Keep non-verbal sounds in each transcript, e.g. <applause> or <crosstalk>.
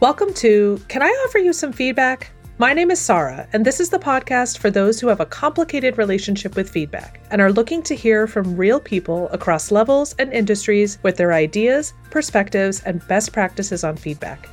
Welcome to Can I Offer You Some Feedback? My name is Sarah, and this is the podcast for those who have a complicated relationship with feedback and are looking to hear from real people across levels and industries with their ideas, perspectives, and best practices on feedback.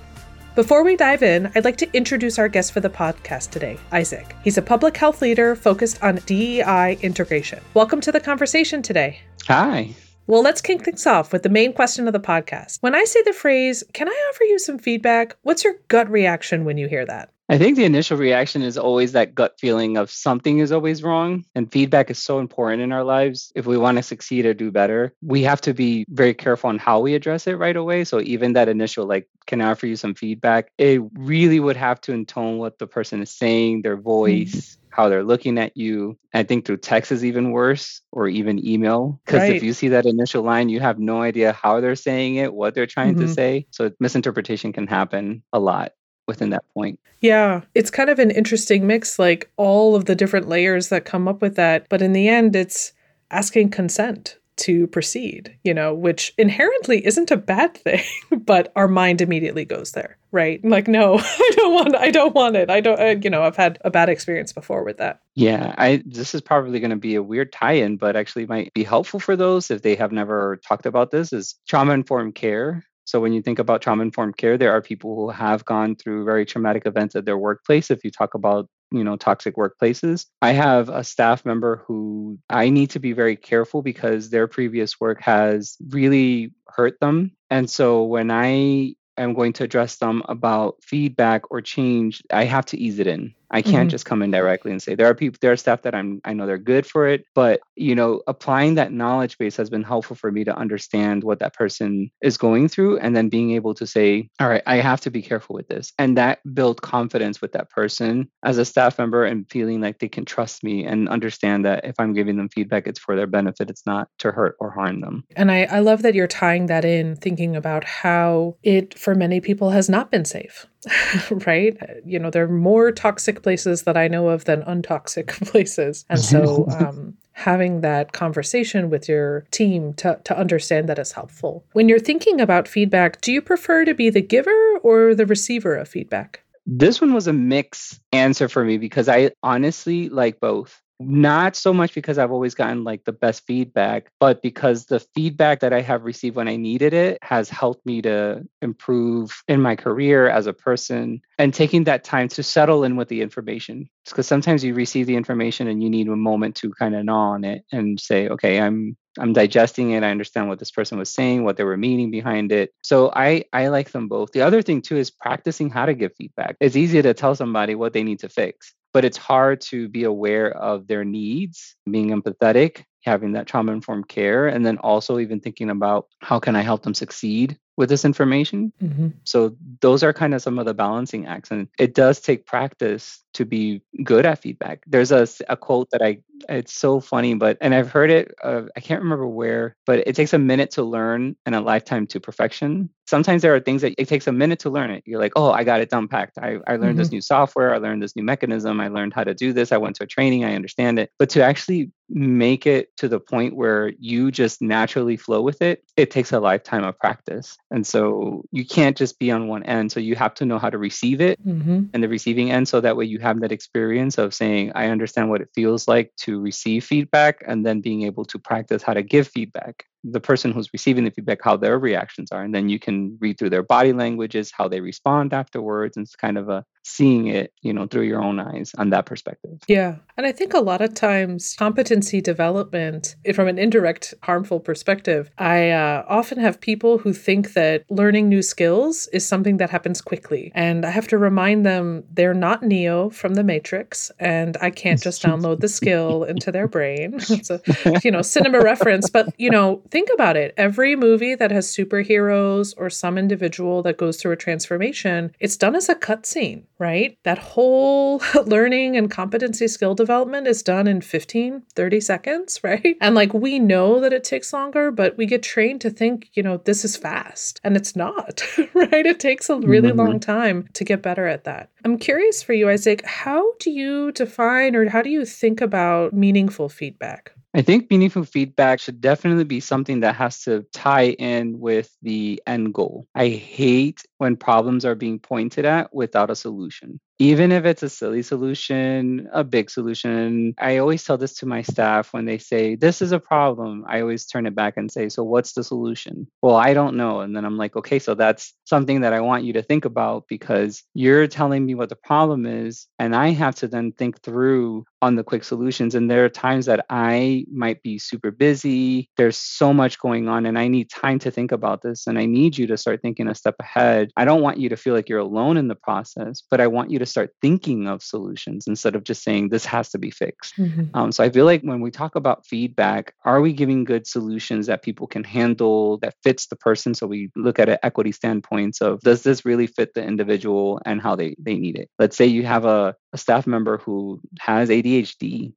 Before we dive in, I'd like to introduce our guest for the podcast today, Isaac. He's a public health leader focused on DEI integration. Welcome to the conversation today. Hi. Well, let's kick things off with the main question of the podcast. When I say the phrase, can I offer you some feedback? What's your gut reaction when you hear that? I think the initial reaction is always that gut feeling of something is always wrong. And feedback is so important in our lives. If we want to succeed or do better, we have to be very careful on how we address it right away. So even that initial, like, can I offer you some feedback? It really would have to intone what the person is saying, their mm-hmm. voice. How they're looking at you. I think through text is even worse or even email. Because right. if you see that initial line, you have no idea how they're saying it, what they're trying mm-hmm. to say. So misinterpretation can happen a lot within that point. Yeah, it's kind of an interesting mix, like all of the different layers that come up with that. But in the end, it's asking consent to proceed, you know, which inherently isn't a bad thing, <laughs> but our mind immediately goes there, right? Like, no, <laughs> I don't want, I don't want it. I don't, uh, you know, I've had a bad experience before with that. Yeah, I this is probably going to be a weird tie-in, but actually might be helpful for those if they have never talked about this. Is trauma informed care. So when you think about trauma informed care, there are people who have gone through very traumatic events at their workplace. If you talk about you know toxic workplaces. I have a staff member who i need to be very careful because their previous work has really hurt them. And so when i am going to address them about feedback or change i have to ease it in I can't mm-hmm. just come in directly and say there are people, there are staff that I'm, I know they're good for it, but you know, applying that knowledge base has been helpful for me to understand what that person is going through, and then being able to say, all right, I have to be careful with this, and that build confidence with that person as a staff member, and feeling like they can trust me and understand that if I'm giving them feedback, it's for their benefit, it's not to hurt or harm them. And I, I love that you're tying that in, thinking about how it for many people has not been safe <laughs> right? You know, there are more toxic places that I know of than untoxic <laughs> places. And so um, having that conversation with your team to, to understand that is helpful. When you're thinking about feedback, do you prefer to be the giver or the receiver of feedback? This one was a mixed answer for me because I honestly like both not so much because I've always gotten like the best feedback, but because the feedback that I have received when I needed it has helped me to improve in my career as a person and taking that time to settle in with the information. Because sometimes you receive the information and you need a moment to kind of gnaw on it and say, okay, I'm I'm digesting it. I understand what this person was saying, what they were meaning behind it. So I I like them both. The other thing too is practicing how to give feedback. It's easy to tell somebody what they need to fix but it's hard to be aware of their needs, being empathetic, having that trauma informed care, and then also even thinking about how can I help them succeed with this information. Mm-hmm. So those are kind of some of the balancing acts, and it does take practice to be good at feedback. There's a, a quote that I it's so funny, but and I've heard it. Uh, I can't remember where, but it takes a minute to learn and a lifetime to perfection. Sometimes there are things that it takes a minute to learn it. You're like, oh, I got it done packed. I, I learned mm-hmm. this new software. I learned this new mechanism. I learned how to do this. I went to a training. I understand it. But to actually make it to the point where you just naturally flow with it, it takes a lifetime of practice. And so you can't just be on one end. So you have to know how to receive it mm-hmm. and the receiving end. So that way you have that experience of saying, I understand what it feels like to receive feedback and then being able to practice how to give feedback the person who's receiving the feedback how their reactions are and then you can read through their body languages how they respond afterwards and it's kind of a seeing it, you know, through your own eyes on that perspective. Yeah. And I think a lot of times competency development from an indirect harmful perspective, I uh, often have people who think that learning new skills is something that happens quickly. And I have to remind them they're not Neo from the Matrix and I can't just <laughs> download the skill into their brain. <laughs> it's a, you know, cinema reference, but you know, think about it. Every movie that has superheroes or some individual that goes through a transformation, it's done as a cutscene right? That whole <laughs> learning and competency skill development is done in 15, 30 seconds, <laughs> right? And like we know that it takes longer, but we get trained to think, you know, this is fast and it's not, <laughs> right? It takes a really mm-hmm. long time to get better at that. I'm curious for you, Isaac, how do you define or how do you think about meaningful feedback? I think meaningful feedback should definitely be something that has to tie in with the end goal. I hate when problems are being pointed at without a solution even if it's a silly solution, a big solution, I always tell this to my staff when they say, This is a problem. I always turn it back and say, So what's the solution? Well, I don't know. And then I'm like, Okay, so that's something that I want you to think about because you're telling me what the problem is. And I have to then think through on the quick solutions. And there are times that I might be super busy. There's so much going on, and I need time to think about this. And I need you to start thinking a step ahead. I don't want you to feel like you're alone in the process, but I want you to start thinking of solutions instead of just saying this has to be fixed. Mm-hmm. Um, so I feel like when we talk about feedback, are we giving good solutions that people can handle that fits the person? So we look at an equity standpoints of does this really fit the individual and how they, they need it? Let's say you have a a staff member who has ADHD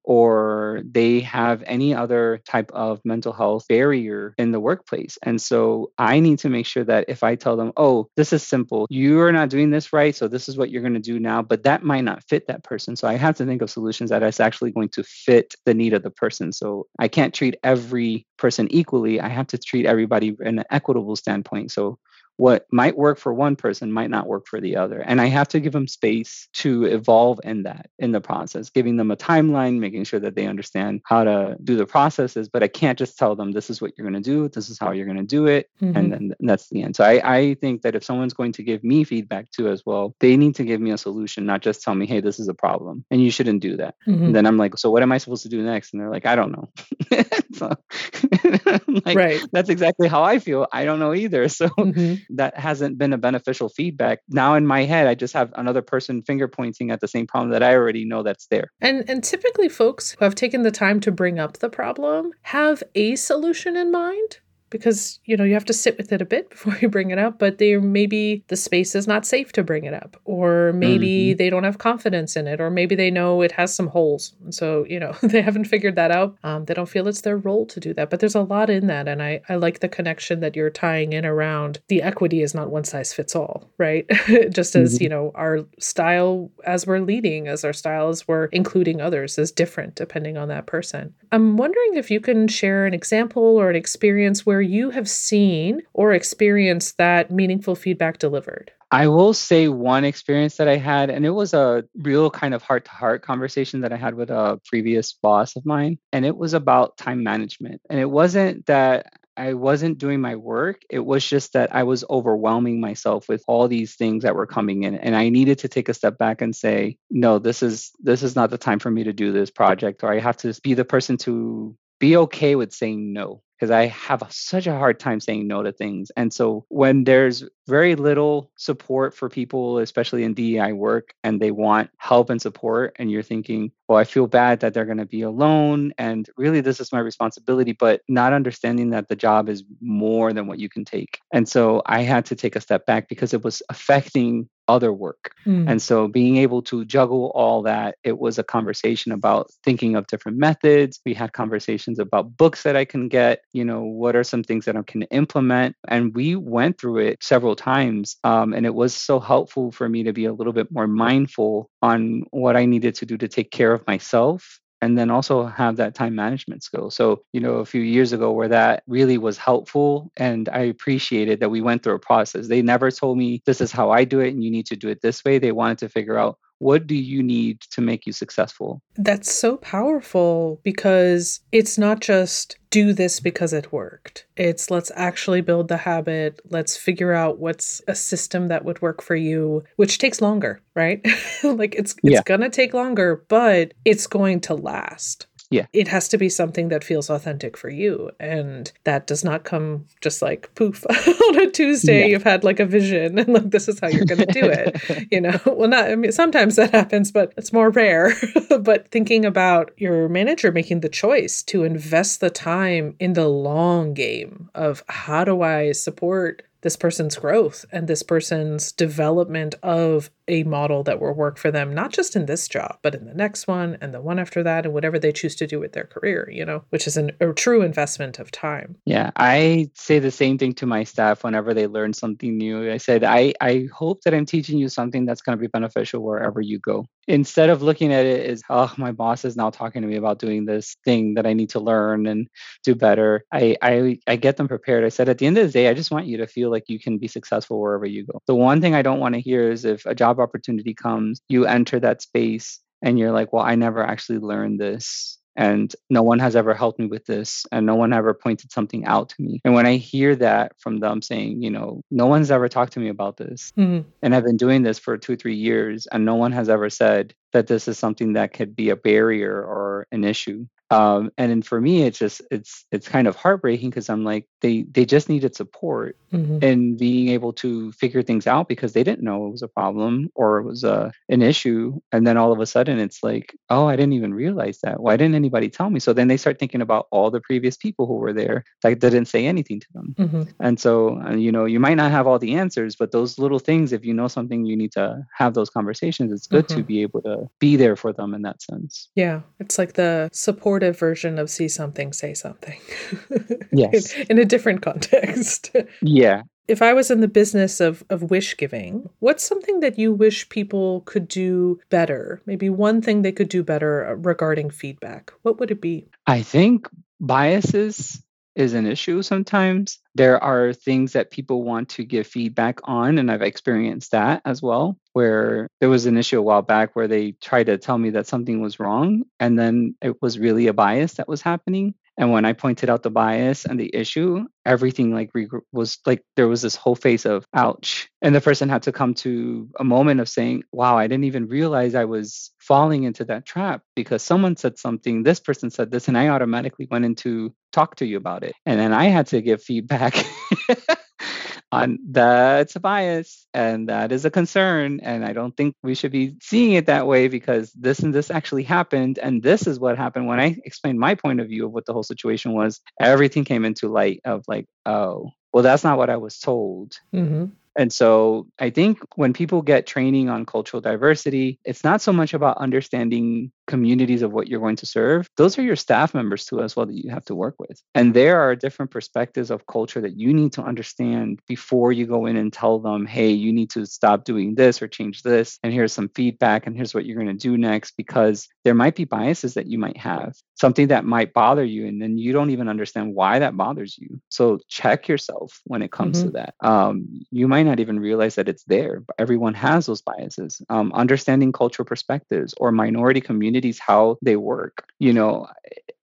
or they have any other type of mental health barrier in the workplace. And so I need to make sure that if I tell them, oh, this is simple, you're not doing this right, so this is what you're going to do now, but that might not fit that person. So I have to think of solutions that is actually going to fit the need of the person. So I can't treat every person equally. I have to treat everybody in an equitable standpoint. So what might work for one person might not work for the other. And I have to give them space to evolve in that in the process, giving them a timeline, making sure that they understand how to do the processes. But I can't just tell them this is what you're going to do, this is how you're going to do it, mm-hmm. and then that's the end. So I, I think that if someone's going to give me feedback too as well, they need to give me a solution, not just tell me, hey, this is a problem. And you shouldn't do that. Mm-hmm. then I'm like, so what am I supposed to do next? And they're like, I don't know. <laughs> so, <laughs> like, right. That's exactly how I feel. I don't know either. <laughs> So mm-hmm that hasn't been a beneficial feedback. Now in my head, I just have another person finger pointing at the same problem that I already know that's there. And and typically folks who have taken the time to bring up the problem have a solution in mind because you know you have to sit with it a bit <laughs> before you bring it up but there maybe the space is not safe to bring it up or maybe mm-hmm. they don't have confidence in it or maybe they know it has some holes and so you know <laughs> they haven't figured that out um, they don't feel it's their role to do that but there's a lot in that and I, I like the connection that you're tying in around the equity is not one size fits all right <laughs> just as mm-hmm. you know our style as we're leading as our style as we're including others is different depending on that person i'm wondering if you can share an example or an experience where you have seen or experienced that meaningful feedback delivered? I will say one experience that I had, and it was a real kind of heart to heart conversation that I had with a previous boss of mine. And it was about time management. And it wasn't that I wasn't doing my work. It was just that I was overwhelming myself with all these things that were coming in and I needed to take a step back and say, no, this is this is not the time for me to do this project or I have to be the person to be okay with saying no because I have such a hard time saying no to things. And so when there's very little support for people, especially in DEI work, and they want help and support, and you're thinking, well, I feel bad that they're going to be alone. And really, this is my responsibility, but not understanding that the job is more than what you can take. And so I had to take a step back because it was affecting other work. Mm. And so being able to juggle all that, it was a conversation about thinking of different methods. We had conversations about books that I can get, you know, what are some things that I can implement. And we went through it several times. Um, and it was so helpful for me to be a little bit more mindful on what I needed to do to take care of myself and then also have that time management skill. So, you know, a few years ago where that really was helpful and I appreciated that we went through a process. They never told me this is how I do it and you need to do it this way. They wanted to figure out what do you need to make you successful? That's so powerful because it's not just do this because it worked. It's let's actually build the habit. Let's figure out what's a system that would work for you, which takes longer, right? <laughs> like it's it's yeah. going to take longer, but it's going to last. Yeah. It has to be something that feels authentic for you. And that does not come just like poof <laughs> on a Tuesday. Yeah. You've had like a vision and like, this is how you're going to do it. <laughs> you know, well, not, I mean, sometimes that happens, but it's more rare. <laughs> but thinking about your manager making the choice to invest the time in the long game of how do I support this person's growth and this person's development of a model that will work for them, not just in this job, but in the next one and the one after that and whatever they choose to do with their career, you know, which is an, a true investment of time. Yeah, I say the same thing to my staff whenever they learn something new. I said, I, I hope that I'm teaching you something that's going to be beneficial wherever you go. Instead of looking at it as, oh, my boss is now talking to me about doing this thing that I need to learn and do better, I, I, I get them prepared. I said, at the end of the day, I just want you to feel like you can be successful wherever you go. The one thing I don't want to hear is if a job opportunity comes, you enter that space and you're like, well, I never actually learned this and no one has ever helped me with this and no one ever pointed something out to me and when i hear that from them saying you know no one's ever talked to me about this mm-hmm. and i've been doing this for two three years and no one has ever said that this is something that could be a barrier or an issue um, and then for me it's just it's it's kind of heartbreaking because i'm like they they just needed support mm-hmm. and being able to figure things out because they didn't know it was a problem or it was a an issue and then all of a sudden it's like oh i didn't even realize that why didn't anybody tell me so then they start thinking about all the previous people who were there that didn't say anything to them mm-hmm. and so uh, you know you might not have all the answers but those little things if you know something you need to have those conversations it's good mm-hmm. to be able to be there for them in that sense yeah it's like the supportive version of see something, say something. <laughs> yes. In, in a different context. Yeah. If I was in the business of, of wish giving, what's something that you wish people could do better? Maybe one thing they could do better regarding feedback. What would it be? I think biases is an issue sometimes. There are things that people want to give feedback on, and I've experienced that as well, where there was an issue a while back where they tried to tell me that something was wrong, and then it was really a bias that was happening. And when I pointed out the bias and the issue, everything like was like there was this whole face of ouch. And the person had to come to a moment of saying, wow, I didn't even realize I was falling into that trap because someone said something, this person said this, and I automatically went into talk to you about it. And then I had to give feedback. <laughs> on that's a bias and that is a concern and i don't think we should be seeing it that way because this and this actually happened and this is what happened when i explained my point of view of what the whole situation was everything came into light of like oh well that's not what i was told mm-hmm. And so I think when people get training on cultural diversity, it's not so much about understanding communities of what you're going to serve. Those are your staff members too, as well, that you have to work with. And there are different perspectives of culture that you need to understand before you go in and tell them, hey, you need to stop doing this or change this. And here's some feedback, and here's what you're going to do next, because there might be biases that you might have, something that might bother you, and then you don't even understand why that bothers you. So check yourself when it comes mm-hmm. to that. Um, you might not even realize that it's there. But everyone has those biases. Um, understanding cultural perspectives or minority communities, how they work. You know,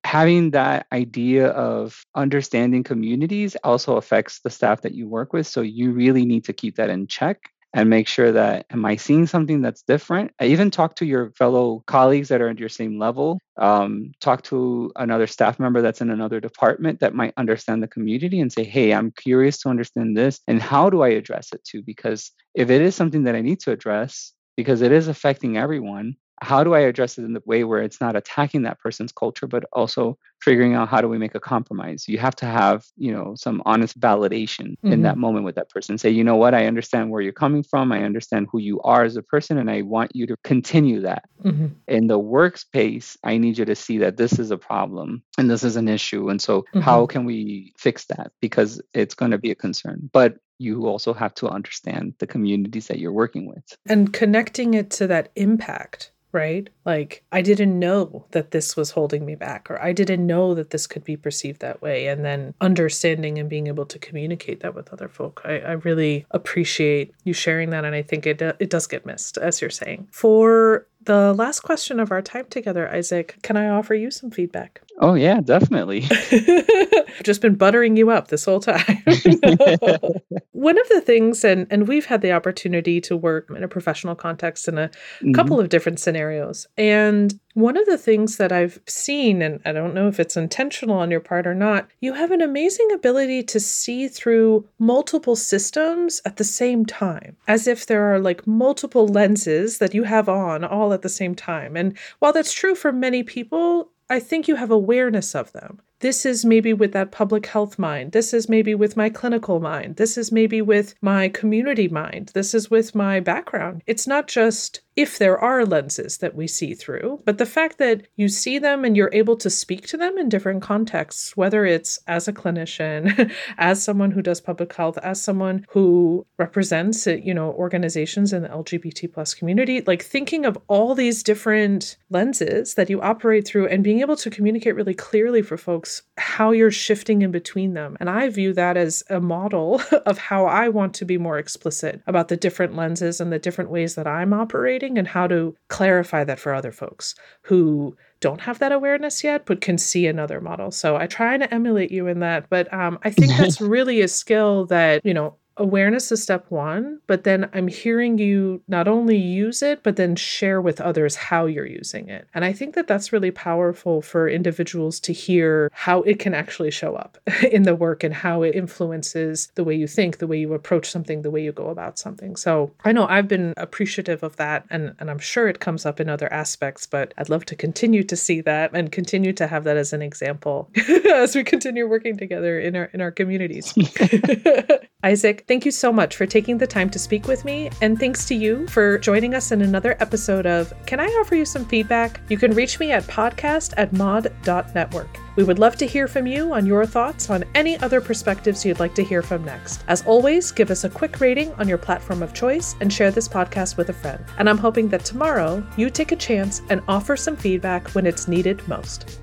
having that idea of understanding communities also affects the staff that you work with. So you really need to keep that in check and make sure that am I seeing something that's different? I even talk to your fellow colleagues that are at your same level. Um, talk to another staff member that's in another department that might understand the community and say, hey, I'm curious to understand this. And how do I address it too? Because if it is something that I need to address, because it is affecting everyone, how do I address it in the way where it's not attacking that person's culture, but also figuring out how do we make a compromise? You have to have, you know, some honest validation mm-hmm. in that mm-hmm. moment with that person. Say, you know what, I understand where you're coming from. I understand who you are as a person, and I want you to continue that. Mm-hmm. In the workspace, I need you to see that this is a problem and this is an issue. And so, mm-hmm. how can we fix that? Because it's going to be a concern. But you also have to understand the communities that you're working with and connecting it to that impact right? Like, I didn't know that this was holding me back, or I didn't know that this could be perceived that way. And then understanding and being able to communicate that with other folk. I, I really appreciate you sharing that. And I think it, uh, it does get missed, as you're saying. For the last question of our time together, Isaac, can I offer you some feedback? Oh, yeah, definitely. I've <laughs> just been buttering you up this whole time. <laughs> <laughs> One of the things, and, and we've had the opportunity to work in a professional context in a mm-hmm. couple of different scenarios. And one of the things that I've seen, and I don't know if it's intentional on your part or not, you have an amazing ability to see through multiple systems at the same time, as if there are like multiple lenses that you have on all at the same time. And while that's true for many people, I think you have awareness of them. This is maybe with that public health mind. This is maybe with my clinical mind. This is maybe with my community mind. This is with my background. It's not just if there are lenses that we see through, but the fact that you see them and you're able to speak to them in different contexts, whether it's as a clinician, <laughs> as someone who does public health, as someone who represents, you know, organizations in the LGBT plus community, like thinking of all these different lenses that you operate through and being able to communicate really clearly for folks how you're shifting in between them. And I view that as a model <laughs> of how I want to be more explicit about the different lenses and the different ways that I'm operating and how to clarify that for other folks who don't have that awareness yet but can see another model. So I try to emulate you in that, but um, I think that's <laughs> really a skill that, you know, awareness is step one, but then I'm hearing you not only use it, but then share with others how you're using it. And I think that that's really powerful for individuals to hear how it can actually show up <laughs> in the work and how it influences the way you think, the way you approach something, the way you go about something. So I know I've been appreciative of that, and, and I'm sure it comes up in other aspects, but I'd love to continue to see that and continue to have that as an example <laughs> as we continue working together in our in our communities. <laughs> Isaac, thank you so much for taking the time to speak with me. And thanks to you for joining us in another episode of Can I Offer You Some Feedback? You can reach me at podcast at mod.network. We would love to hear from you on your thoughts on any other perspectives you'd like to hear from next. As always, give us a quick rating on your platform of choice and share this podcast with a friend. And I'm hoping that tomorrow you take a chance and offer some feedback when it's needed most.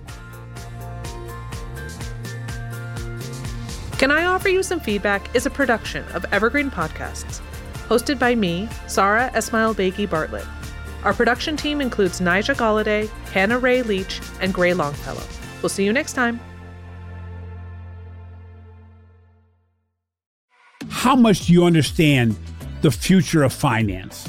Can I Offer You Some Feedback is a production of Evergreen Podcasts, hosted by me, Sarah Esmail Begi Bartlett. Our production team includes Nija Galladay, Hannah Ray Leach, and Gray Longfellow. We'll see you next time. How much do you understand the future of finance?